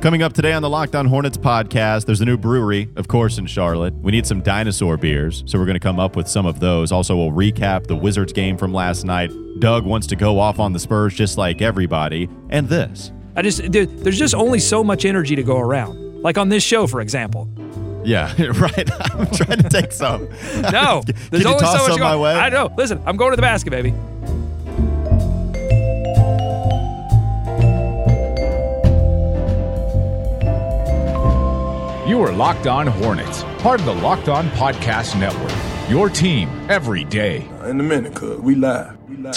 Coming up today on the Locked On Hornets podcast, there's a new brewery, of course, in Charlotte. We need some dinosaur beers, so we're going to come up with some of those. Also, we'll recap the Wizards game from last night. Doug wants to go off on the Spurs just like everybody. And this. I just there, there's just only so much energy to go around. Like on this show, for example. Yeah, right. I'm trying to take some. No, there's only so much my going- way? I know. Listen, I'm going to the basket, baby. You are Locked On Hornets, part of the Locked On Podcast Network. Your team every day. In a minute, cuz we live. We live.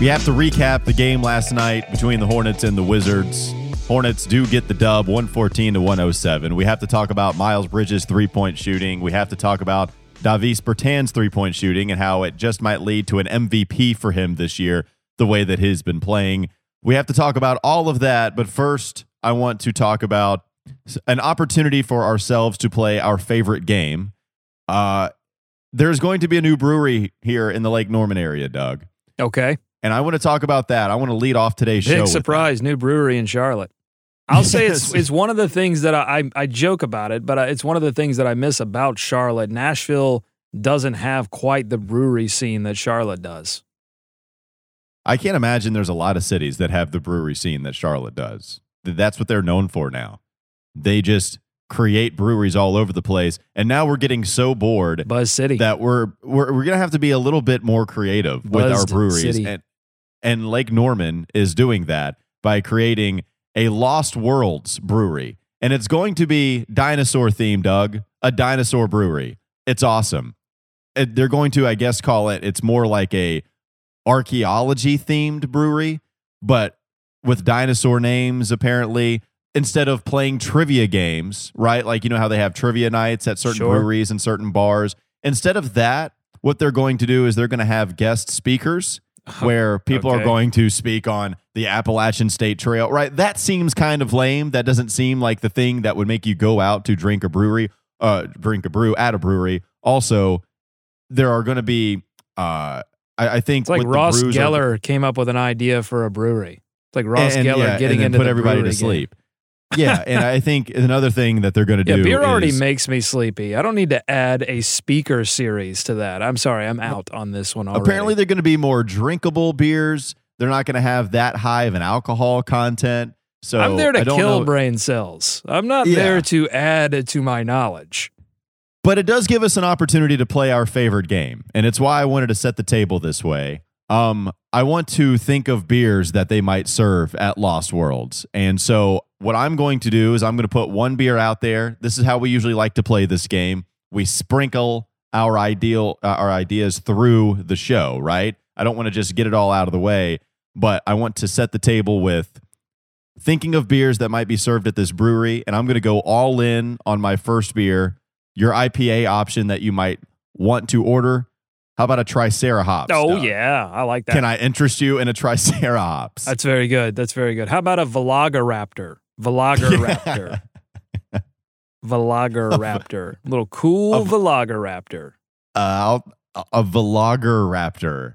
We have to recap the game last night between the Hornets and the Wizards. Hornets do get the dub 114 to 107. We have to talk about Miles Bridges' three point shooting. We have to talk about Davis Bertans' three point shooting and how it just might lead to an MVP for him this year, the way that he's been playing. We have to talk about all of that. But first, I want to talk about an opportunity for ourselves to play our favorite game. Uh, there's going to be a new brewery here in the Lake Norman area, Doug. Okay. And I want to talk about that. I want to lead off today's show. Big surprise, new brewery in Charlotte. I'll say it's it's one of the things that I, I I joke about it, but uh, it's one of the things that I miss about Charlotte. Nashville doesn't have quite the brewery scene that Charlotte does. I can't imagine there's a lot of cities that have the brewery scene that Charlotte does. That's what they're known for now. They just create breweries all over the place. And now we're getting so bored Buzz City. that we're we're, we're going to have to be a little bit more creative with our breweries. City. And, and Lake Norman is doing that by creating a Lost Worlds brewery. And it's going to be dinosaur themed, Doug, a dinosaur brewery. It's awesome. It- they're going to, I guess, call it, it's more like a archaeology themed brewery, but with dinosaur names, apparently. Instead of playing trivia games, right? Like, you know how they have trivia nights at certain Sure. breweries and certain bars. Instead of that, what they're going to do is they're going to have guest speakers where people are going to speak on the Appalachian State Trail, right? That seems kind of lame. That doesn't seem like the thing that would make you go out to drink a brewery, uh, drink a brew at a brewery. Also, there are going to be, uh, I, I think, it's like Ross brews are- Geller came up with an idea for a brewery. It's like Ross and- Geller yeah, getting and into put the everybody to sleep. game. Yeah, and I think another thing that they're going to Yeah, do beer already is, makes me sleepy. I don't need to add a speaker series to that. I'm sorry, I'm out on this one already. apparently they're going to be more drinkable beers. They're not going to have that high of an alcohol content. So I'm there to kill know- brain cells. I'm not Yeah. there to add to my knowledge. But it does give us an opportunity to play our favorite game. And it's why I wanted to set the table this way. Um, I want to think of beers that they might serve at Lost Worlds. And so what I'm going to do is I'm going to put one beer out there. This is how we usually like to play this game. We sprinkle our ideal uh, our ideas through the show, right? I don't want to just get it all out of the way, but I want to set the table with thinking of beers that might be served at this brewery and I'm going to go all in on my first beer your IPA option that you might want to order. How about a Tricerahops? Oh Doug? yeah, I like that. Can I interest you in a Tricerahops? That's very good. That's very good. How about a Velociraptor? Velociraptor. Velociraptor. little cool A- Velociraptor. uh, I'll- a Vlogger Raptor.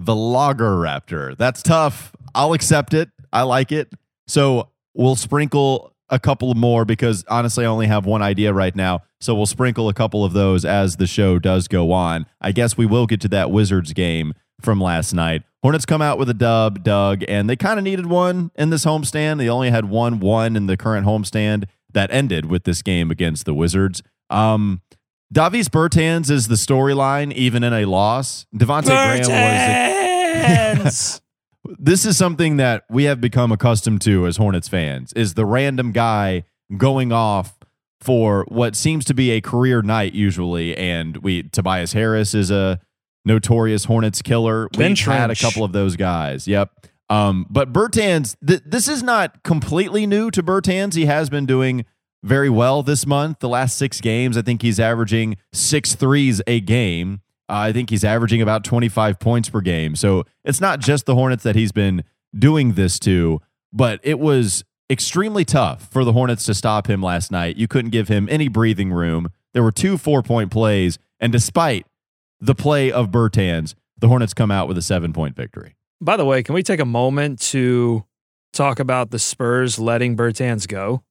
Vlogger Raptor. That's tough. I'll accept it. I like it. So we'll sprinkle a couple more because honestly, I only have one idea right now. So we'll sprinkle a couple of those as the show does go on. I guess we will get to that Wizards game from last night. Hornets come out with a dub, Doug, and they kind of needed one in this homestand. They only had one one in the current homestand that ended with this game against the Wizards. Um, Davis Bertans is the storyline, even in a loss. Devonte Graham was. Bertans! This is something that we have become accustomed to as Hornets fans: is the random guy going off for what seems to be a career night usually. And we Tobias Harris is a notorious Hornets killer. Ben We've had a couple of those guys. Yep. Um, but Bertans, th- this is not completely new to Bertans. He has been doing very well this month. The last six games, I think he's averaging six threes a game. Uh, I think he's averaging about 25 points per game. So it's not just the Hornets that he's been doing this to, but it was extremely tough for the Hornets to stop him last night. You couldn't give him any breathing room. There were two four point plays, and despite the play of Bertans, the Hornets come out with a seven point victory. By the way, can we take a moment to talk about the Spurs letting Bertans go?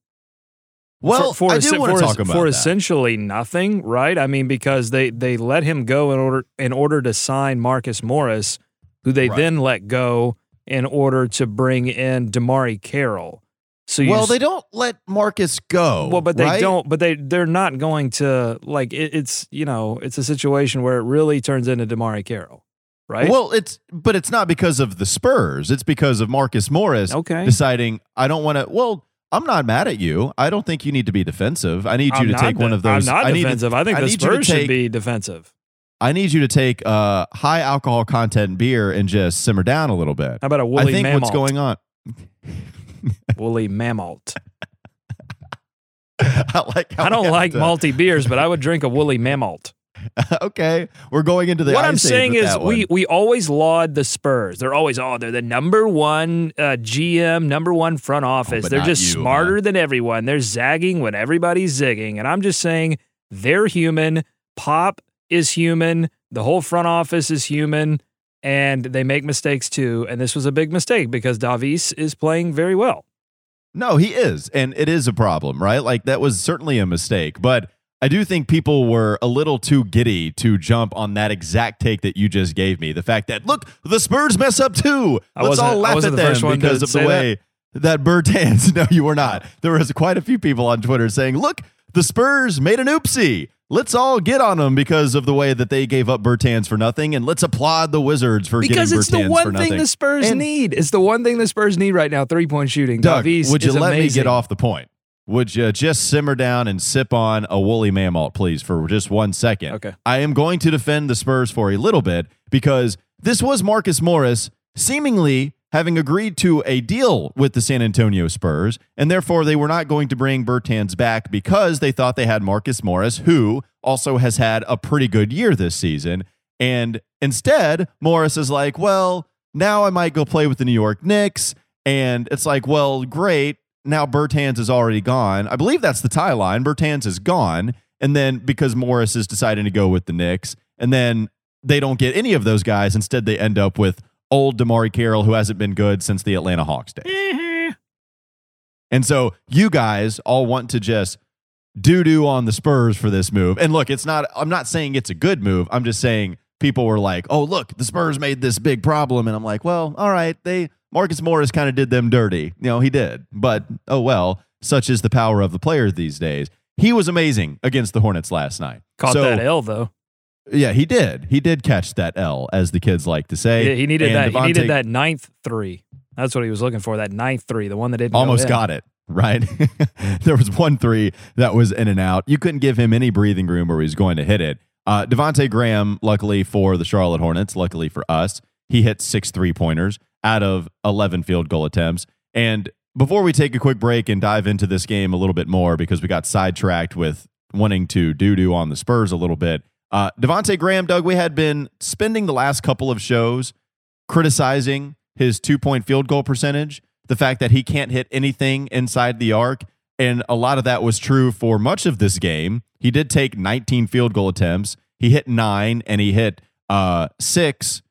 Well, for, for I do want to talk about for that. essentially nothing, right? I mean, because they they let him go in order in order to sign Marcus Morris, who they Right. then let go in order to bring in DeMarre Carroll. So you well, they don't let Marcus go. well, but they right? don't. But they they're not going to like it, it's you know it's a situation where it really turns into DeMarre Carroll, right? Well, it's but it's not because of the Spurs. It's because of Marcus Morris okay. deciding I don't want to. Well, I'm not mad at you. I don't think you need to be defensive. I need you I'm to not take one of those. I'm not I need to- defensive. I think I the need you to Spurs should be defensive. I need you to take uh, high alcohol content beer and just simmer down a little bit. How about a woolly I think mammal? what's going on. woolly mammoth. I like. I don't like to- malty beers, but I would drink a woolly mammoth. okay, we're going into the. what I'm saying is, we we always laud the Spurs. They're always oh, they're the number one uh, GM, number one front office. Oh, they're just you, smarter huh? than everyone. They're zagging when everybody's zigging, and I'm just saying they're human. Pop is human. The whole front office is human, and they make mistakes too. And this was a big mistake because Davis is playing very well. No, he is. And it is a problem, right? Like that was certainly a mistake. But I do think people were a little too giddy to jump on that exact take that you just gave me. The fact that, look, the Spurs mess up too. Let's all laugh at the them first one to because of the way that, Bertans. No, you were not. There was quite a few people on Twitter saying, look, the Spurs made an oopsie. Let's all get on them because of the way that they gave up Bertans for nothing, and let's applaud the Wizards for Because getting it's Bertans the one thing the Spurs And- need. It's the one thing the Spurs need right now. Three point shooting. Doug, would you let me get off the point? Would you just simmer down and sip on a woolly mammoth, please, for just one second? Okay. I am going to defend the Spurs for a little bit because this was Marcus Morris seemingly having agreed to a deal with the San Antonio Spurs, and therefore they were not going to bring Bertans back because they thought they had Marcus Morris, who also has had a pretty good year this season. And instead, Morris is like, well, now I might go play with the New York Knicks. And it's like, well, great. Now Bertans is already gone. I believe that's the tie line. Bertans is gone. And then because Morris is deciding to go with the Knicks, and then they don't get any of those guys. Instead, they end up with old DeMarre Carroll, who hasn't been good since the Atlanta Hawks days. And so you guys all want to just doo doo on the Spurs for this move. And look, it's not, I'm not saying it's a good move. I'm just saying people were like, oh, look, the Spurs made this big problem. And I'm like, well, all right. They, Marcus Morris kind of did them dirty. You know, he did. But oh, well, such is the power of the player these days. He was amazing against the Hornets last night. Caught So, that L though. Yeah, he did. He did catch that L, as the kids like to say. He, he needed And that. He Devonte- needed that ninth three. That's what he was looking for. That ninth three, the one that didn't go almost in. got it right there was one three that was in and out you couldn't give him any breathing room where he was going to hit it uh, devonte graham luckily for the charlotte hornets luckily for us he hit six three pointers out of 11 field goal attempts and before we take a quick break and dive into this game a little bit more because we got sidetracked with wanting to doo-doo on the spurs a little bit uh, devonte graham doug we had been spending the last couple of shows criticizing his two point field goal percentage, the fact that he can't hit anything inside the arc. And a lot of that was true for much of this game. He did take 19 field goal attempts. He hit nine and he hit uh, six.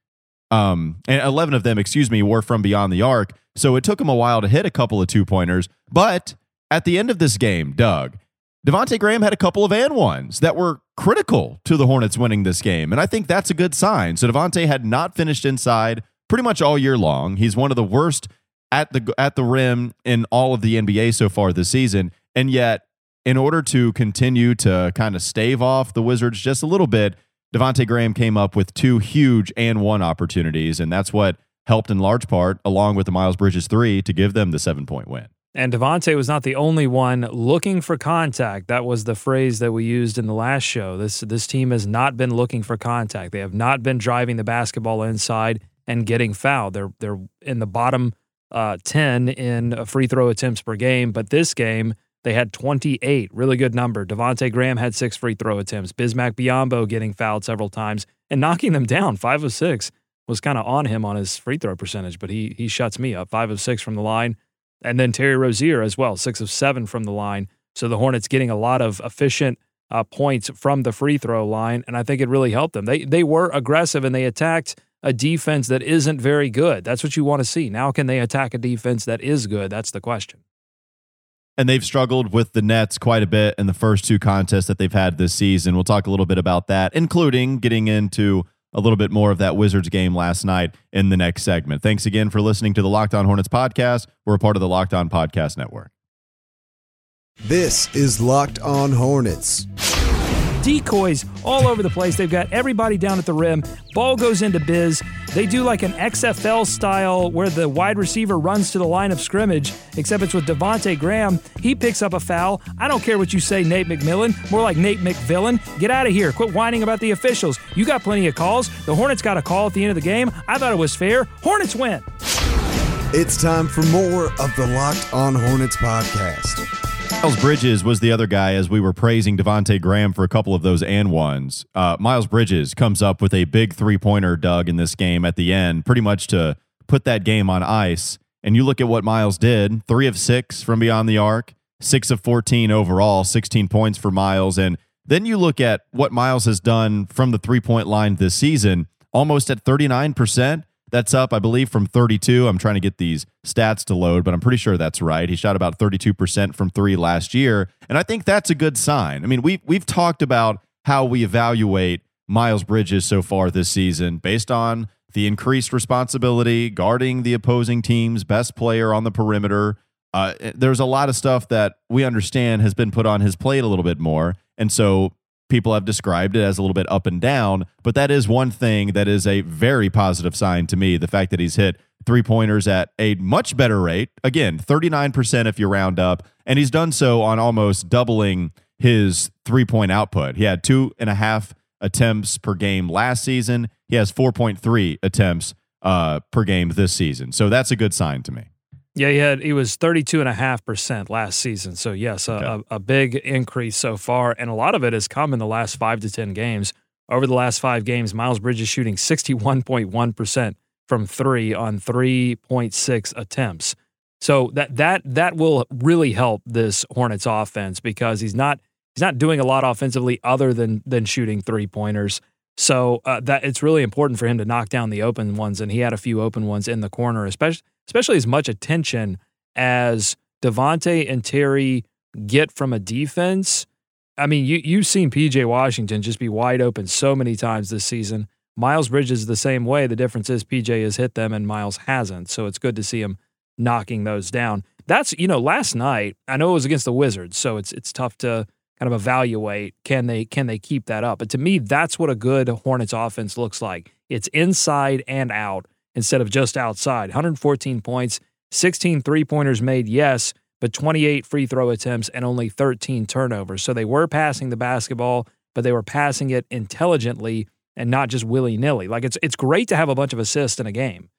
Um, and 11 of them, excuse me, were from beyond the arc. So it took him a while to hit a couple of two pointers. But at the end of this game, Doug, Devonte Graham had a couple of and ones that were critical to the Hornets winning this game. And I think that's a good sign. So Devonte had not finished inside pretty much all year long. He's one of the worst at the at the rim in all of the NBA so far this season. And yet, in order to continue to kind of stave off the Wizards just a little bit, Devonte Graham came up with two huge and one opportunities. And that's what helped in large part, along with the Miles Bridges three, to give them the seven point win. And Devonte was not the only one looking for contact. That was the phrase that we used in the last show. This this team has not been looking for contact. They have not been driving the basketball inside and getting fouled. They're they're in the bottom uh, ten in uh, free throw attempts per game. But this game they had 28, really good number. Devonte Graham had six free throw attempts. Bismack Biyombo getting fouled several times and knocking them down. Five of six was kind of on him on his free throw percentage, but he he shuts me up. Five of six from the line. And then Terry Rozier as well, six of seven from the line. So the Hornets getting a lot of efficient uh, points from the free throw line, and I think it really helped them. They they were aggressive and they attacked a defense that isn't very good. That's what you want to see. Now, can they attack a defense that is good? That's the question. And they've struggled with the Nets quite a bit in the first two contests that they've had this season. We'll talk a little bit about that, including getting into a little bit more of that Wizards game last night in the next segment. Thanks again for listening to the Locked On Hornets podcast. We're a part of the Locked On Podcast Network. This is Locked On Hornets decoys all over the place. They've got everybody down at the rim. Ball goes into biz. They do like an XFL style where the wide receiver runs to the line of scrimmage, except it's with Devonte Graham. He picks up a foul. I don't care what you say, Nate McMillan. More like Nate McVillain. Get out of here. Quit whining about the officials. You got plenty of calls. The Hornets got a call at the end of the game. I thought it was fair. Hornets win. It's time for more of the Locked On Hornets podcast. Miles Bridges was the other guy as we were praising Devonte Graham for a couple of those and ones. Uh, Miles Bridges comes up with a big three pointer, Doug, in this game at the end, pretty much to put that game on ice. And you look at what Miles did three of six from beyond the arc, six of 14 overall, 16 points for Miles. And then you look at what Miles has done from the three point line this season, almost at 39%. That's up, I believe, from 32. I'm trying to get these stats to load, but I'm pretty sure that's right. He shot about 32% from three last year. And I think that's a good sign. I mean, we, we've talked about how we evaluate Miles Bridges so far this season based on the increased responsibility, guarding the opposing team's best player on the perimeter. Uh, there's a lot of stuff that we understand has been put on his plate a little bit more. And so people have described it as a little bit up and down, but that is one thing that is a very positive sign to me. The fact that he's hit three pointers at a much better rate. Again, 39% if you round up. And he's done so on almost doubling his three point output. He had two and a half attempts per game last season. He has 4.3 attempts uh, per game this season. So that's a good sign to me. Yeah, he had he was thirty two and a half percent last season. So yes, a, okay. a, a, big increase so far, and a lot of it has come in the last five to ten games. Over the last five games, Miles Bridges shooting sixty one point one percent from three on three point six attempts. So that that that will really help this Hornets offense because he's not he's not doing a lot offensively other than than shooting three pointers. So uh, that it's really important for him to knock down the open ones, and he had a few open ones in the corner, especially especially as much attention as Devonte and Terry get from a defense. I mean, you you've seen PJ Washington just be wide open so many times this season. Miles Bridges the same way. The difference is PJ has hit them and Miles hasn't. So it's good to see him knocking those down. That's you know, last night, I know it was against the Wizards, so it's it's tough to kind of evaluate can they can they keep that up. But to me, that's what a good Hornets offense looks like. It's inside and out instead of just outside. 114 points, 16 three pointers made, yes, but 28 free throw attempts and only 13 turnovers. So they were passing the basketball, but they were passing it intelligently and not just willy nilly. Like it's it's great to have a bunch of assists in a game,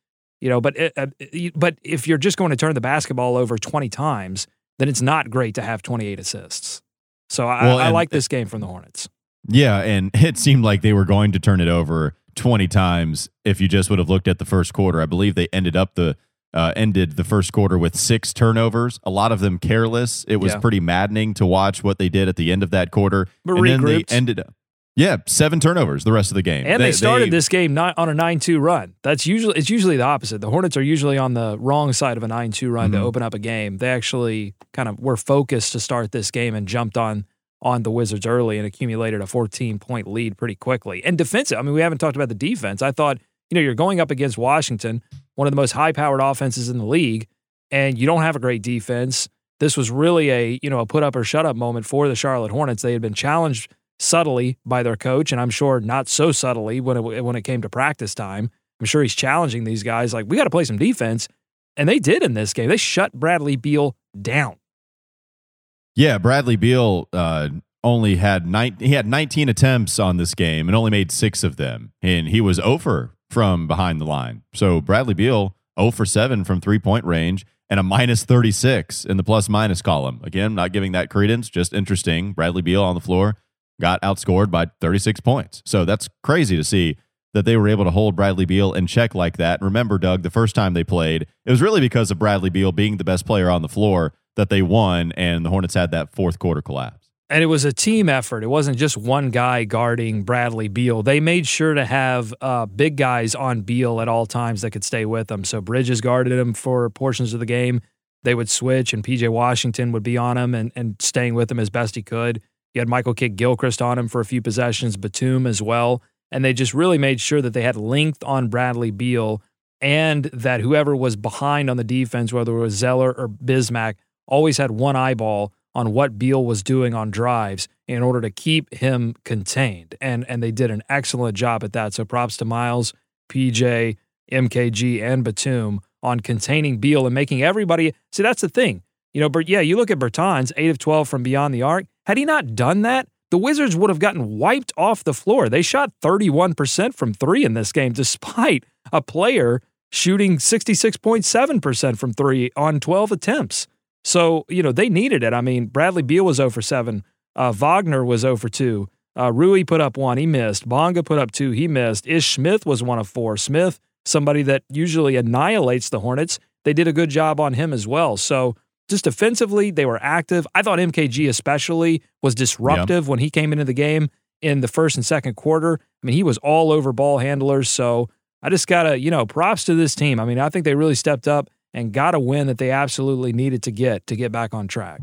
you know. But it, uh, but if you're just going to turn the basketball over 20 times, then it's not great to have 28 assists. So I, well, I like this game from the Hornets. Yeah, and it seemed like they were going to turn it over 20 times if you just would have looked at the first quarter. I believe they ended up the uh, ended the first quarter with six turnovers, a lot of them careless. It was yeah. pretty maddening to watch what they did at the end of that quarter. But and then they ended up yeah, seven turnovers the rest of the game. And they, they started they, this game not on a 9-2 run. That's usually it's usually the opposite. The Hornets are usually on the wrong side of a 9-2 run mm-hmm. to open up a game. They actually kind of were focused to start this game and jumped on on the Wizards early and accumulated a 14 point lead pretty quickly. And defensive, I mean, we haven't talked about the defense. I thought, you know, you're going up against Washington, one of the most high powered offenses in the league, and you don't have a great defense. This was really a, you know, a put up or shut up moment for the Charlotte Hornets. They had been challenged subtly by their coach, and I'm sure not so subtly when it, when it came to practice time. I'm sure he's challenging these guys like, we got to play some defense. And they did in this game. They shut Bradley Beal down. Yeah, Bradley Beal uh, only had nine. He had 19 attempts on this game and only made six of them, and he was over from behind the line. So Bradley Beal 0 for 7 from three point range and a minus 36 in the plus minus column. Again, not giving that credence, just interesting. Bradley Beal on the floor got outscored by 36 points. So that's crazy to see that they were able to hold Bradley Beal in check like that. Remember, Doug, the first time they played, it was really because of Bradley Beal being the best player on the floor that they won, and the Hornets had that fourth quarter collapse. And it was a team effort. It wasn't just one guy guarding Bradley Beal. They made sure to have uh, big guys on Beal at all times that could stay with him. So Bridges guarded him for portions of the game. They would switch, and PJ Washington would be on him and, and staying with him as best he could. You had Michael Kidd Gilchrist on him for a few possessions, Batum as well. And they just really made sure that they had length on Bradley Beal and that whoever was behind on the defense, whether it was Zeller or Bismack, always had one eyeball on what Beal was doing on drives in order to keep him contained. And and they did an excellent job at that. So props to Miles, PJ, MKG, and Batum on containing Beal and making everybody see that's the thing. You know, but yeah, you look at Bertans, 8 of 12 from beyond the arc. Had he not done that, the Wizards would have gotten wiped off the floor. They shot 31% from three in this game, despite a player shooting 66.7% from three on 12 attempts. So, you know, they needed it. I mean, Bradley Beal was 0 for 7. Uh, Wagner was 0 for 2. Uh, Rui put up one, he missed. Bonga put up two, he missed. Ish Smith was one of four. Smith, somebody that usually annihilates the Hornets, they did a good job on him as well. So, just defensively, they were active. I thought MKG especially was disruptive when he came into the game in the first and second quarter. I mean, he was all over ball handlers. So I just got to, you know, props to this team. I mean, I think they really stepped up and got a win that they absolutely needed to get to get back on track.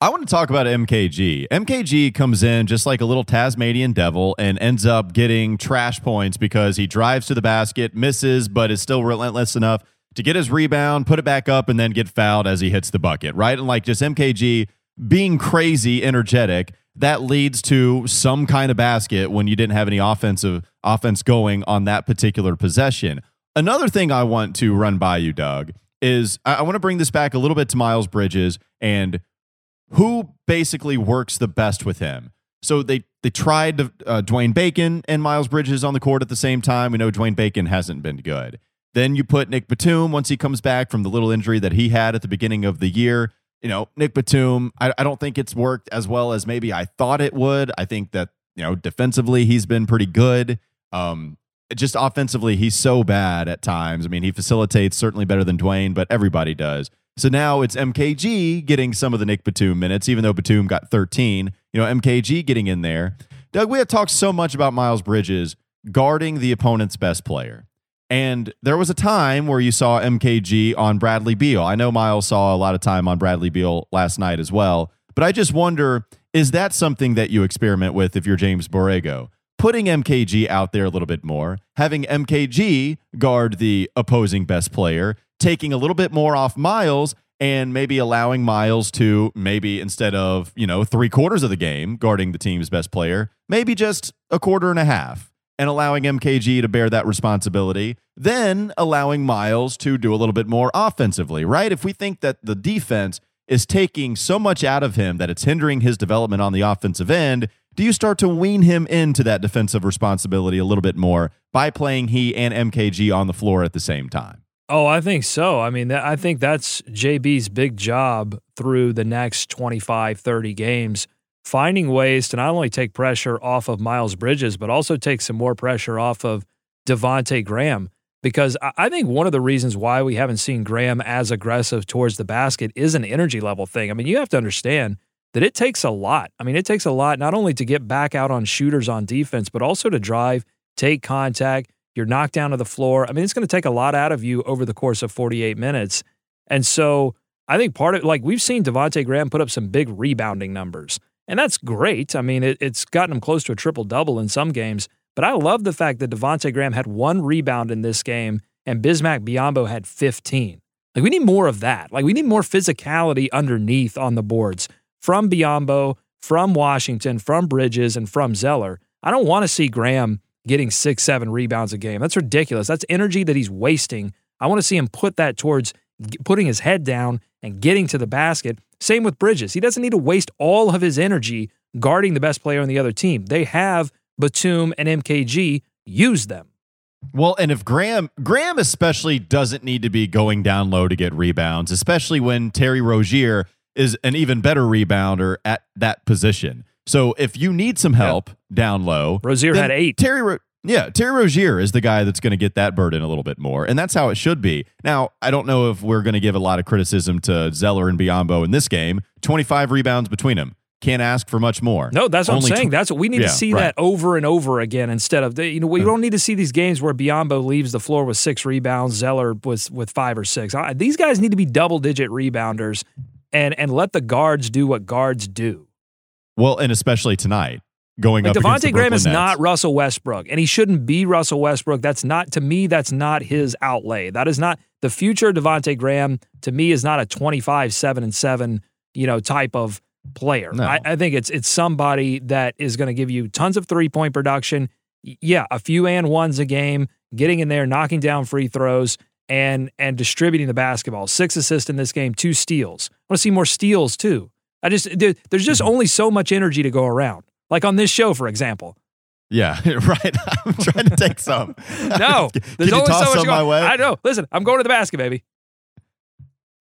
I want to talk about MKG. MKG comes in just like a little Tasmanian devil and ends up getting trash points because he drives to the basket, misses, but is still relentless enough to get his rebound, put it back up, and then get fouled as he hits the bucket, right? And like just MKG being crazy energetic, that leads to some kind of basket when you didn't have any offensive offense going on that particular possession. Another thing I want to run by you, Doug, is I, I want to bring this back a little bit to Miles Bridges and who basically works the best with him. So they they tried to, uh, Dwayne Bacon and Miles Bridges on the court at the same time. We know Dwayne Bacon hasn't been good. Then you put Nick Batum once he comes back from the little injury that he had at the beginning of the year. You know, Nick Batum, I, I don't think it's worked as well as maybe I thought it would. I think that, you know, defensively, he's been pretty good. Um, just offensively, he's so bad at times. I mean, he facilitates certainly better than Dwayne, but everybody does. So now it's MKG getting some of the Nick Batum minutes, even though Batum got 13. You know, MKG getting in there. Doug, we have talked so much about Miles Bridges guarding the opponent's best player. And there was a time where you saw MKG on Bradley Beal. I know Miles saw a lot of time on Bradley Beal last night as well. But I just wonder is that something that you experiment with if you're James Borrego? Putting MKG out there a little bit more, having MKG guard the opposing best player, taking a little bit more off Miles, and maybe allowing Miles to maybe instead of, you know, three quarters of the game guarding the team's best player, maybe just a quarter and a half and allowing MKG to bear that responsibility, then allowing Miles to do a little bit more offensively, right? If we think that the defense is taking so much out of him that it's hindering his development on the offensive end, do you start to wean him into that defensive responsibility a little bit more by playing he and MKG on the floor at the same time? Oh, I think so. I mean, I think that's JB's big job through the next 25, 30 games finding ways to not only take pressure off of Miles Bridges, but also take some more pressure off of Devonte Graham. Because I think one of the reasons why we haven't seen Graham as aggressive towards the basket is an energy level thing. I mean, you have to understand that it takes a lot. I mean, it takes a lot not only to get back out on shooters on defense, but also to drive, take contact. You're knocked down to the floor. I mean, it's going to take a lot out of you over the course of 48 minutes. And so I think part of like we've seen Devonte Graham put up some big rebounding numbers. And that's great. I mean, it, it's gotten him close to a triple double in some games. But I love the fact that Devonte Graham had one rebound in this game and Bismack Biyombo had 15. Like, we need more of that. Like, we need more physicality underneath on the boards from Biyombo, from Washington, from Bridges, and from Zeller. I don't want to see Graham getting six, seven rebounds a game. That's ridiculous. That's energy that he's wasting. I want to see him put that towards putting his head down and getting to the basket same with Bridges. He doesn't need to waste all of his energy guarding the best player on the other team. They have Batum and MKG. Use them. Well, and if Graham Graham especially doesn't need to be going down low to get rebounds, especially when Terry Rozier is an even better rebounder at that position. So if you need some help down low, Rozier had eight. Terry yeah, Terry Rozier is the guy that's going to get that burden a little bit more, and that's how it should be. Now, I don't know if we're going to give a lot of criticism to Zeller and Biyombo in this game. Twenty-five rebounds between them. can't ask for much more. No, that's what Only I'm saying. tw- that's what we need Yeah, to see right. that over and over again instead of the, you know we uh-huh. don't need to see these games where Biyombo leaves the floor with six rebounds, Zeller was with five or six. I, these guys need to be double digit rebounders and and let the guards do what guards do. Well, and especially tonight, going Like up Devonte Graham is Nets. not Russell Westbrook, and he shouldn't be Russell Westbrook. That's not to me. That's not his outlay. That is not the future. Devonte Graham to me is not a twenty-five seven and seven you know type of player. No. I, I think it's it's somebody that is going to give you tons of three point production. Yeah, a few and ones a game, getting in there, knocking down free throws. And and distributing the basketball. Six assists in this game, two steals. I want to see more steals too. I just there, there's just Mm-hmm. only so much energy to go around. Like on this show, for example. Yeah, right. I'm trying to take some. No, there's only so much going-? I know. Listen, I'm going to the basket, baby.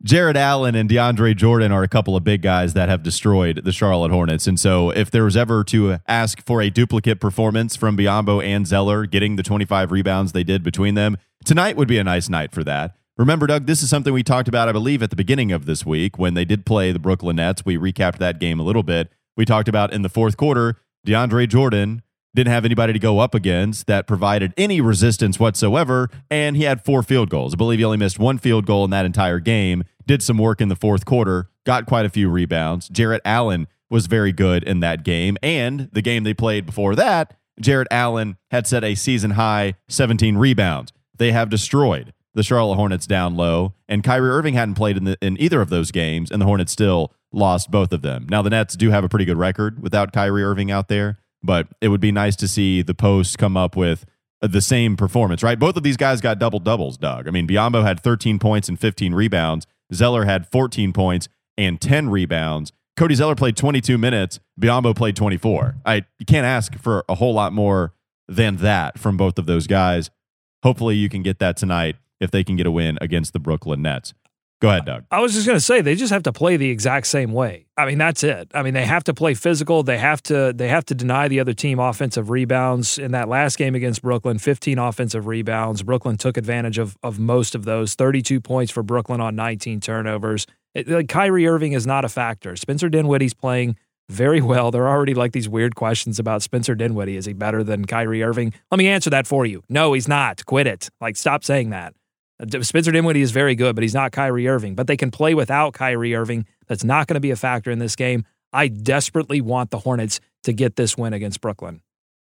Jarrett Allen and DeAndre Jordan are a couple of big guys that have destroyed the Charlotte Hornets. And so, if there was ever to ask for a duplicate performance from Biyombo and Zeller, getting the 25 rebounds they did between them, tonight would be a nice night for that. Remember, Doug, this is something we talked about, I believe, at the beginning of this week when they did play the Brooklyn Nets. We recapped that game a little bit. We talked about in the fourth quarter, DeAndre Jordan didn't have anybody to go up against that provided any resistance whatsoever, and he had four field goals. I believe he only missed one field goal in that entire game, did some work in the fourth quarter, got quite a few rebounds. Jarrett Allen was very good in that game, and the game they played before that, Jarrett Allen had set a season high 17 rebounds. They have destroyed the Charlotte Hornets down low, and Kyrie Irving hadn't played in, the, in either of those games, and the Hornets still lost both of them. Now, the Nets do have a pretty good record without Kyrie Irving out there, but it would be nice to see the Post come up with the same performance, right? Both of these guys got double doubles, Doug. I mean, Biyombo had 13 points and 15 rebounds. Zeller had 14 points and 10 rebounds. Cody Zeller played 22 minutes. Biyombo played 24. I you can't ask for a whole lot more than that from both of those guys. Hopefully, you can get that tonight if they can get a win against the Brooklyn Nets. Go ahead, Doug. I was just going to say they just have to play the exact same way. I mean, that's it. I mean, they have to play physical. They have to they have to deny the other team offensive rebounds. In that last game against Brooklyn, 15 offensive rebounds. Brooklyn took advantage of of most of those. 32 points for Brooklyn on 19 turnovers. It, like Kyrie Irving is not a factor. Spencer Dinwiddie's playing very well. There are already like these weird questions about Spencer Dinwiddie. Is he better than Kyrie Irving? Let me answer that for you. No, he's not. Quit it. Like stop saying that. Spencer Dinwiddie is very good, but he's not Kyrie Irving. But they can play without Kyrie Irving. That's not going to be a factor in this game. I desperately want the Hornets to get this win against Brooklyn.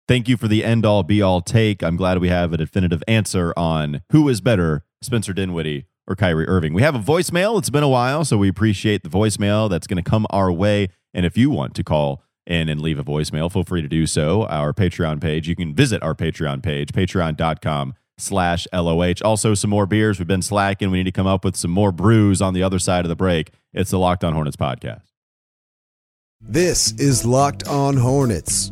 Thank you for the end all be all take. I'm glad we have a definitive answer on who is better, Spencer Dinwiddie or Kyrie Irving. We have a voicemail. It's been a while, so we appreciate the voicemail that's going to come our way. And if you want to call in and leave a voicemail, feel free to do so. Our Patreon page, you can visit our Patreon page, patreon.com slash LOH. Also, some more beers. We've been slacking. We need to come up with some more brews on the other side of the break. It's the Locked on Hornets podcast. This is Locked On Hornets.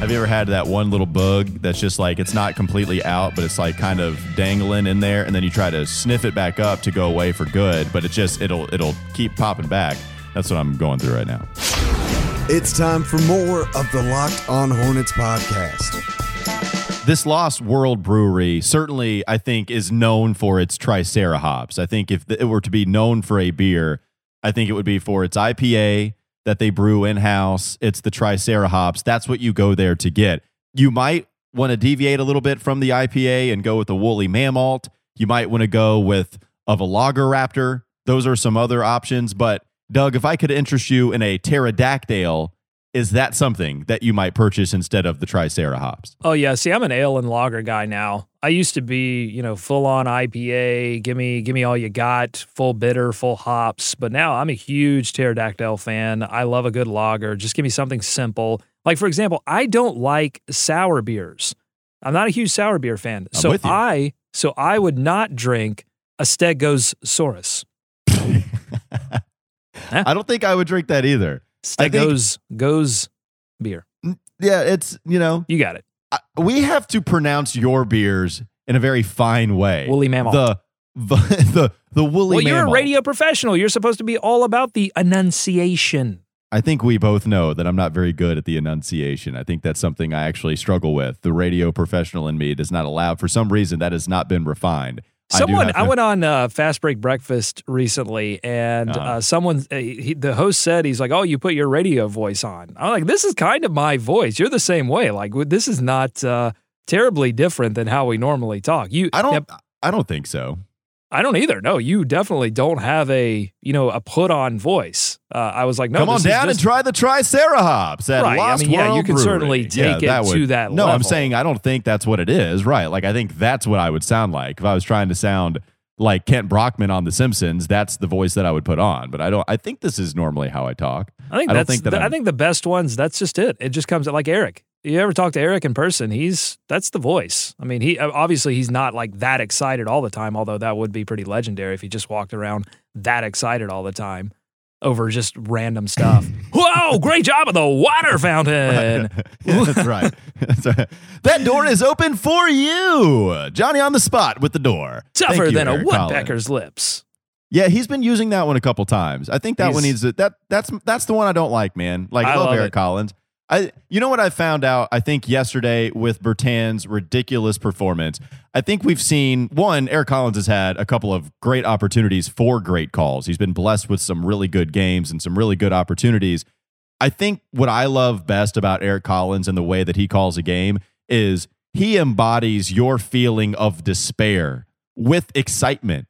Have you ever had that one little bug that's just like it's not completely out, but it's like kind of dangling in there, and then you try to sniff it back up to go away for good, but it just it'll it'll keep popping back. That's what I'm going through right now. It's time for more of the Locked On Hornets podcast. This Lost World Brewery certainly, I think, is known for its Tricera hops. I think if it were to be known for a beer, I think it would be for its IPA that they brew in house. It's the Tricera hops. That's what you go there to get. You might want to deviate a little bit from the IPA and go with the Woolly Mamalt. You might want to go with of a Lager Raptor. Those are some other options. But Doug, if I could interest you in a pterodactyl, is that something that you might purchase instead of the Tricera hops? Oh yeah, see, I'm an ale and lager guy now. I used to be, you know, full on IPA. Give me, give me all you got, full bitter, full hops. But now I'm a huge pterodactyl fan. I love a good lager. Just give me something simple. Like for example, I don't like sour beers. I'm not a huge sour beer fan. I'm so. I, so I would not drink a Stegosaurus. I don't think I would drink that either. Think- Stegos goes beer. Yeah, it's, you know, You got it. I- we have to pronounce your beers in a very fine way. Woolly mammal. The the the, the woolly well, you're a radio professional. You're supposed to be all about the enunciation. I think we both know that I'm not very good at the enunciation. I think that's something I actually struggle with. The radio professional in me does not allow, for some reason, that has not been refined. I Someone, have I, went on uh, Fast Break Breakfast recently, and Uh-huh. uh, someone, uh, he, the host said, he's like, "Oh, you put your radio voice on." I'm like, "This is kind of my voice. You're the same way. Like, this is not uh, terribly different than how we normally talk." You, I don't. I don't think so. I don't either. No, you definitely don't have a, you know, a put on voice. Uh, I was like, no, Come on down and try the Triceratops at Right, I Lost mean, yeah, you can Brewery. certainly take Yeah, it that to that No, I'm saying I don't think that's what it is. Right? Like I think that's what I would sound like if I was trying to sound like Kent Brockman on The Simpsons. That's the voice that I would put on. But I don't. I think this is normally how I talk. I think I don't think that the, I think the best ones. That's just it. It just comes like Eric. You ever talk to Eric in person? He's that's the voice. I mean, he obviously he's not like that excited all the time. Although that would be pretty legendary if he just walked around that excited all the time over just random stuff. Whoa! Great job of the water fountain. that's right. That's right. That door is open for you, Johnny on the spot with the door. Tougher you, than a Eric Collins. woodpecker's lips. Yeah, he's been using that one a couple times. I think that one He's- needs to, that. That's that's the one I don't like, man. Like I, I love, love Eric it. Collins. I you know what I found out? I think yesterday with Bertans' ridiculous performance. I think we've seen one. Eric Collins has had a couple of great opportunities for great calls. He's been blessed with some really good games and some really good opportunities. I think what I love best about Eric Collins and the way that he calls a game is he embodies your feeling of despair with excitement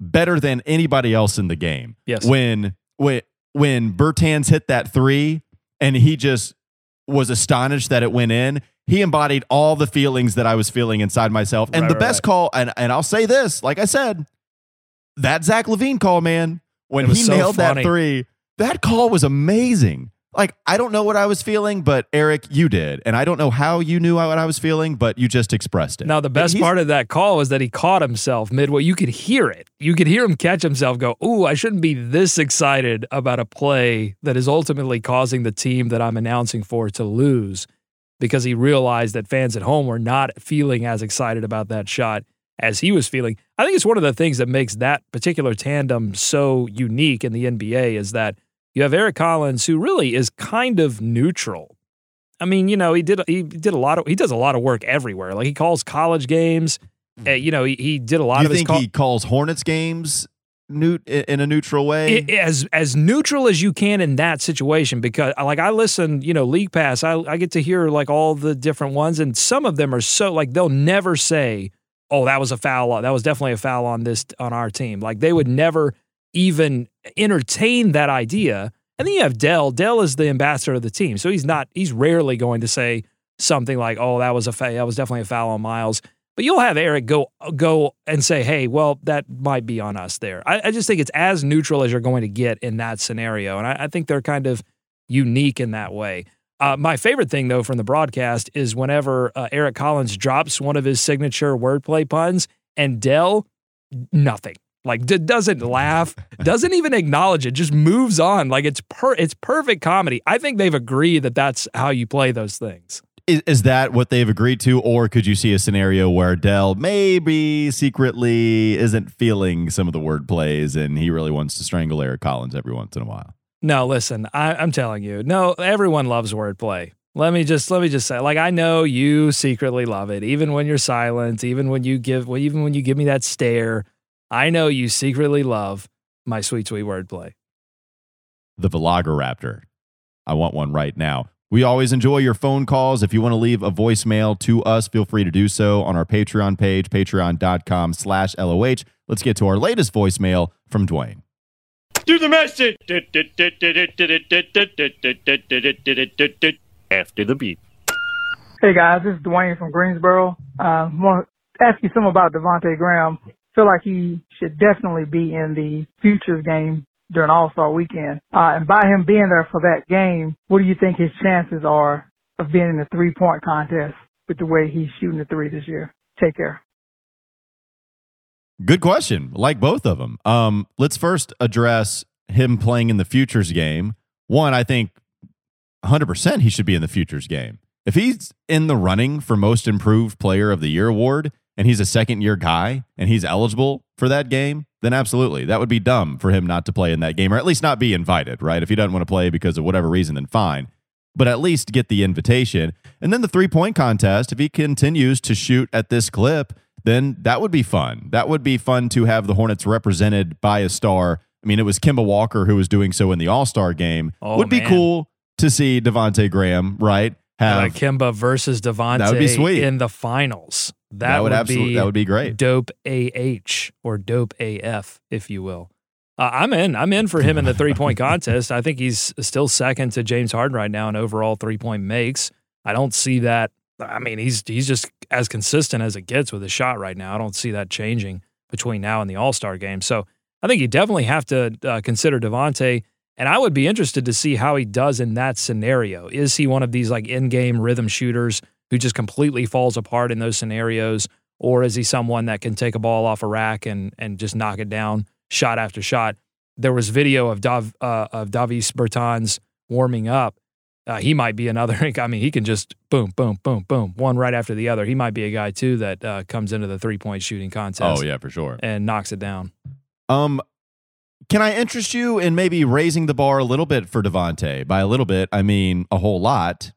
better than anybody else in the game. Yes. When when when Bertans hit that three and he just was astonished that it went in, he embodied all the feelings that I was feeling inside myself. And Right, the right, best right. call, and, and I'll say this, like I said, that Zach LaVine call, man, when he so nailed funny. that three, that call was amazing. Like, I don't know what I was feeling, but Eric, you did. And I don't know how you knew what I was feeling, but you just expressed it. Now the best part of that call was that he caught himself midway. You could hear it. You could hear him catch himself go, "Ooh, I shouldn't be this excited about a play that is ultimately causing the team that I'm announcing for to lose." Because he realized that fans at home were not feeling as excited about that shot as he was feeling. I think it's one of the things that makes that particular tandem so unique in the NBA is that you have Eric Collins who really is kind of neutral. I mean, you know, he did he did a lot of he does a lot of work everywhere. Like he calls college games. Uh, you know, he, he did a lot you of his think call- he calls Hornets games neut- in a neutral way? I- as as neutral as you can in that situation because like I listen, you know, League Pass, I I get to hear like all the different ones and some of them are so like they'll never say, "Oh, that was a foul. That was definitely a foul on this on our team." Like they would never even entertain that idea. And then you have Dell. Dell is the ambassador of the team. So he's not he's rarely going to say something like, "Oh, that was a foul. That was definitely a foul on Miles." But you'll have Eric go go and say, "Hey, well, that might be on us there." I, I just think it's as neutral as you're going to get in that scenario, and I, I think they're kind of unique in that way. Uh, my favorite thing, though, from the broadcast is whenever uh, Eric Collins drops one of his signature wordplay puns, and Dell, nothing. Like d- doesn't laugh, doesn't even acknowledge it, just moves on. Like it's per it's perfect comedy. I think they've agreed that that's how you play those things. is, is that what they've agreed to, or could you see a scenario where Dell maybe secretly isn't feeling some of the word plays and he really wants to strangle Eric Collins every once in a while? No, listen, I, I'm telling you, no, everyone loves wordplay. Let me just let me just say, like I know you secretly love it, even when you're silent, even when you give, well, even when you give me that stare. I know you secretly love my sweet, sweet wordplay. The Velociraptor. I want one right now. We always enjoy your phone calls. If you want to leave a voicemail to us, feel free to do so on our Patreon page, patreon.com slash LOH. Let's get to our latest voicemail from Dwayne. Do the message. After the beep. Hey guys, this is Dwayne from Greensboro. Uh, I want to ask you something about Devonte Graham. Feel like he should definitely be in the futures game during All Star Weekend. Uh, and by him being there for that game, what do you think his chances are of being in the three point contest with the way he's shooting the three this year? Take care. Good question. Like both of them. Um, let's first address him playing in the futures game. One, I think 100% he should be in the futures game. If he's in the running for most improved player of the year award and he's a second year guy and he's eligible for that game, then absolutely. That would be dumb for him not to play in that game or at least not be invited, right? If he doesn't want to play because of whatever reason, then fine. But at least get the invitation. And then the three point contest, if he continues to shoot at this clip, then that would be fun. That would be fun to have the Hornets represented by a star. I mean, it was Kemba Walker who was doing so in the All Star game. Oh, would be man. cool to see Devonte Graham, right? Have Like Kemba versus Devonte That would be sweet. in the finals. That, that would, would absolutely be that would be great. dope AH or dope AF, if you will. Uh, I'm in. I'm in for him in the three point contest. I think he's still second to James Harden right now in overall three point makes. I don't see that. I mean, he's he's just as consistent as it gets with his shot right now. I don't see that changing between now and the All Star game. So I think you definitely have to uh, consider Devonte. And I would be interested to see how he does in that scenario. Is he one of these like in game rhythm shooters who just completely falls apart in those scenarios? Or is he someone that can take a ball off a rack and, and just knock it down shot after shot? There was video of Dav, uh, of Davis Bertans warming up. Uh, he might be another. I mean, he can just boom, boom, boom, boom, one right after the other. He might be a guy too that uh, comes into the three point shooting contest Oh yeah, for sure. and knocks it down. Um, can I interest you in maybe raising the bar a little bit for Devonte? By a little bit, I mean a whole lot.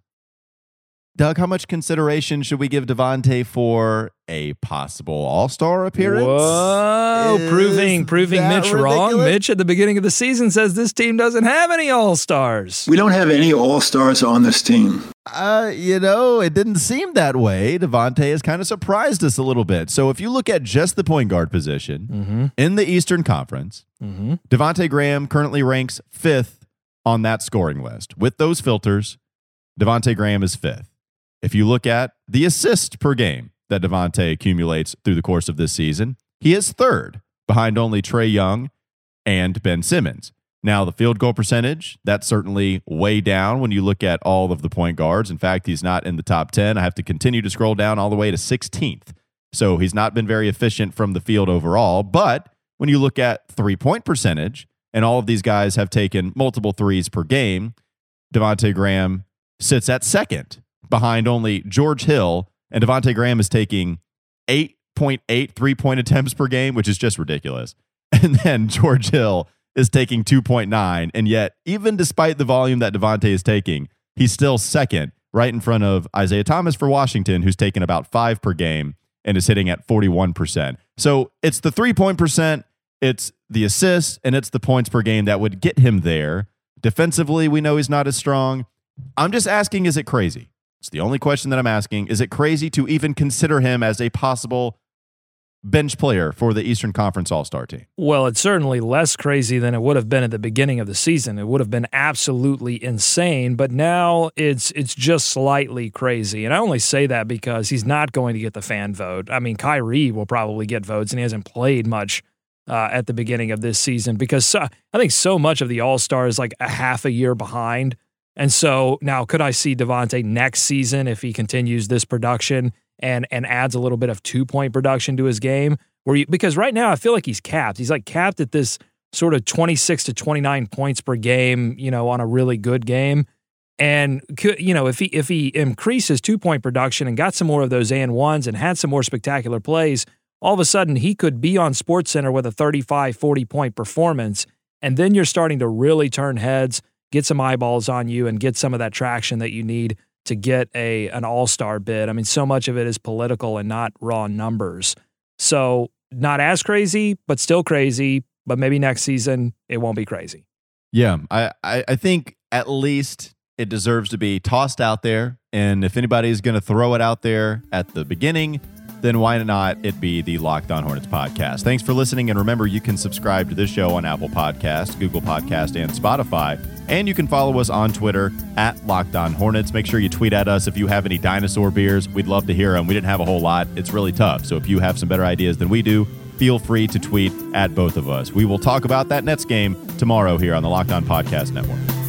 Doug, how much consideration should we give Devonte for a possible All Star appearance? Whoa, Is proving proving that Mitch wrong. Mitch at the beginning of the season says this team doesn't have any all stars. We don't have any all stars on this team. Uh, you know, it didn't seem that way. Devonte has kind of surprised us a little bit. So if you look at just the point guard position Mm-hmm. in the Eastern Conference, Mm-hmm. Devonte Graham currently ranks fifth on that scoring list. With those filters, Devonte Graham is fifth. If you look at the assist per game that Devonte accumulates through the course of this season, he is third behind only Trae Young and Ben Simmons. Now, the field goal percentage, that's certainly way down when you look at all of the point guards. In fact, he's not in the top 10. I have to continue to scroll down all the way to 16th. So he's not been very efficient from the field overall. But when you look at three point percentage, and all of these guys have taken multiple threes per game, Devonte Graham sits at second behind only George Hill, and Devonte Graham is taking 8.8 three point attempts per game, which is just ridiculous. And then George Hill is taking 2.9. And yet, even despite the volume that Devonte is taking, he's still second, right in front of Isaiah Thomas for Washington, who's taken about five per game and is hitting at 41%. So it's the three point percent, it's the assists, and it's the points per game that would get him there. Defensively, we know he's not as strong. I'm just asking, is it crazy? It's the only question that I'm asking. Is it crazy to even consider him as a possible bench player for the Eastern Conference All Star team? Well, it's certainly less crazy than it would have been at the beginning of the season. It would have been absolutely insane, but now it's it's just slightly crazy. And I only say that because he's not going to get the fan vote. I mean, Kyrie will probably get votes, and he hasn't played much uh, at the beginning of this season because so, I think so much of the All Star is like a half a year behind. And so now, could I see Devonte next season if he continues this production and and adds a little bit of two point production to his game? Where you, because right now I feel like he's capped. He's like capped at this sort of twenty six to twenty nine points per game. You know, on a really good game. And could, you know, if he if he increased his two point production and got some more of those and ones and had some more spectacular plays, all of a sudden he could be on Sports Center with a 35, 40 point performance. And then you're starting to really turn heads, get some eyeballs on you, and get some of that traction that you need to get a an all star bid. I mean, so much of it is political and not raw numbers. So not as crazy, but still crazy. But maybe next season it won't be crazy. Yeah, I, I, I think at least it deserves to be tossed out there. And if anybody's going to throw it out there at the beginning, then why not it be the Locked On Hornets podcast? Thanks for listening. And remember, you can subscribe to this show on Apple Podcast, Google Podcast, and Spotify. And you can follow us on Twitter at Locked On Hornets. Make sure you tweet at us if you have any dinosaur beers. We'd love to hear them. We didn't have a whole lot. It's really tough. So if you have some better ideas than we do, feel free to tweet at both of us. We will talk about that Nets game tomorrow here on the Locked On Podcast Network.